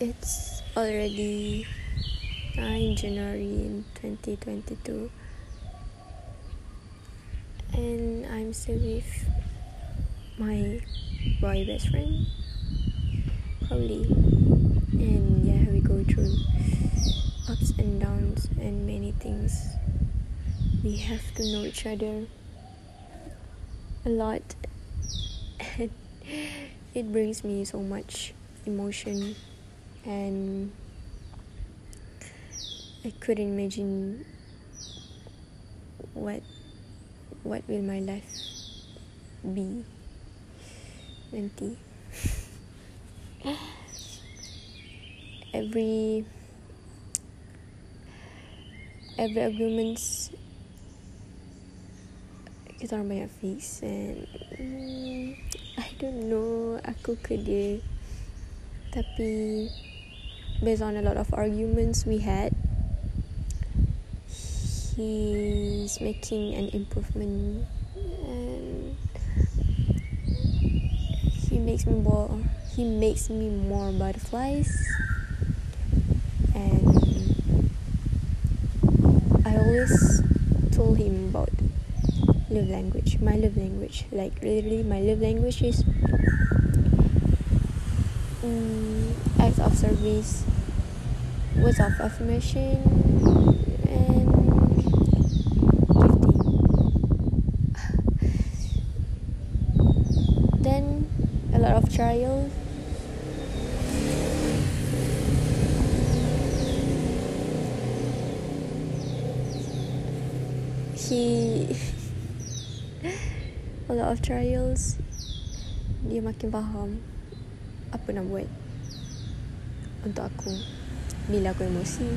it's already 9 January in 2022 and I'm still with my boy best friend probably and yeah we go through ups and downs and many things. We have to know each other a lot. And it brings me so much emotion and I couldn't imagine what what will my life be? Nanti every every arguments kita orang banyak face and mm, I don't know aku ke dia. Tapi based on a lot of arguments we had he's making an improvement and he makes me more he makes me more butterflies. And I always told him about love language my love language like literally my love language is um, acts of service words of affirmation and gifting. Then a lot of trials he a lot of trials. Dia makin faham apa nak buat untuk aku bila aku emosi.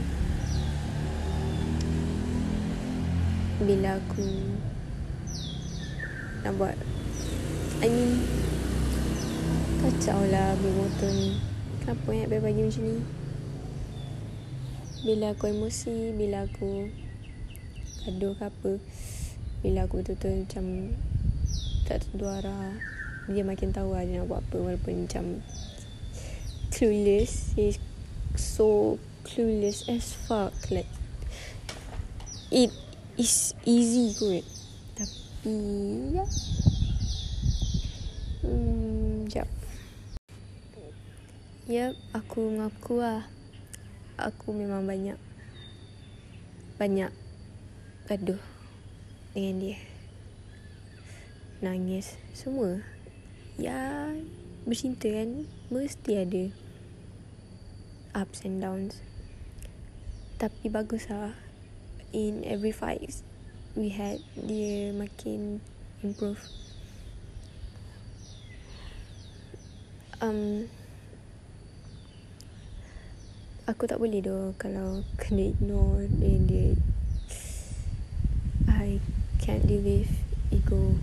Bila aku nak buat I mean kacau lah beli motor ni. Kenapa eh bagi macam ni? Bila aku emosi bila aku gaduh ke apa bila aku betul-betul macam tak tentu arah dia makin tahu lah dia nak buat apa walaupun macam clueless so clueless as fuck like it is easy kot tapi ya. Hmm jap. Yep, aku mengaku lah. Aku memang banyak Banyak Gaduh Dengan dia. Nangis Semua. Ya Bercinta kan? Mesti ada Ups and downs. Tapi bagus lah In every fight We had Dia makin Improve. Um Aku tak boleh doh kalau kena ignore dan dia I can't deal with ego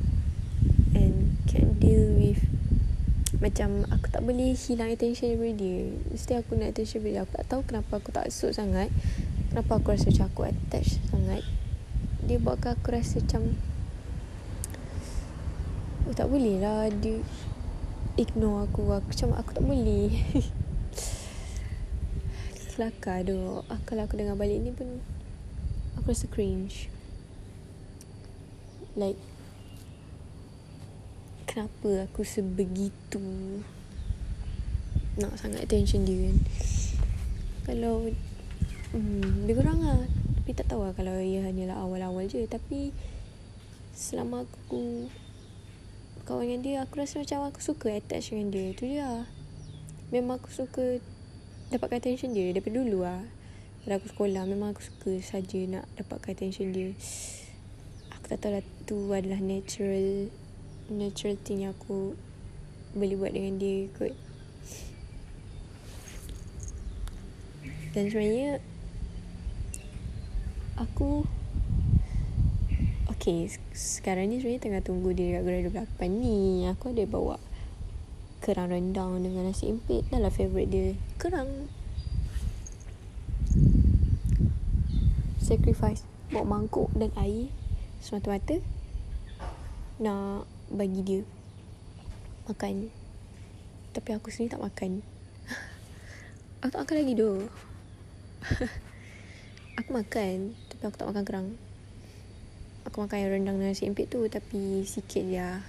and can't deal with macam aku tak boleh hilang attention daripada dia. Mesti aku nak attention daripada dia. Aku tak tahu kenapa aku tak suit sangat. Kenapa aku rasa macam aku attached sangat. Dia buatkan aku rasa macam oh, Tak boleh lah dia ignore aku. Aku macam aku tak boleh. Kelakar tu Kalau aku dengar balik ni pun Aku rasa cringe. Like Kenapa aku sebegitu Nak sangat attention dia kan. Kalau hmm, Lebih kurang lah. Tapi tak tahu lah Kalau ia hanyalah awal-awal je. Tapi Selama aku Kawan dengan dia Aku rasa macam aku suka attach dengan dia. Tu dia lah. Memang aku suka dapatkan attention dia daripada dulu lah. Pada aku sekolah memang aku suka saja nak dapatkan attention dia. Aku tak tahu lah tu adalah natural natural thing yang aku boleh buat dengan dia kot. Dan sebenarnya aku Okay, sekarang ni sebenarnya tengah tunggu dia dekat grade 28 ni. Aku ada bawa kerang rendang dengan nasi impit. Dah lah favourite dia. Kerang. Sacrifice. Bawa mangkuk dan air semata-mata. Nak bagi dia makan tapi aku sendiri tak makan Aku tak makan lagi doh. aku makan. Tapi aku tak makan kerang. Aku makan yang rendang nasi empit tu. Tapi sikit je lah.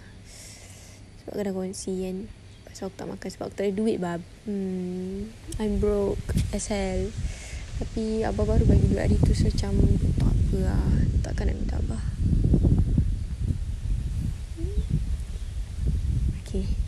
Sebab kena kongsi kan. Pasal aku tak makan. Sebab aku tak ada duit bab. Hmm, I'm broke as hell. Tapi abah baru bagi duit hari tu. So macam tak apa lah. Takkan nak minta abah. Okay.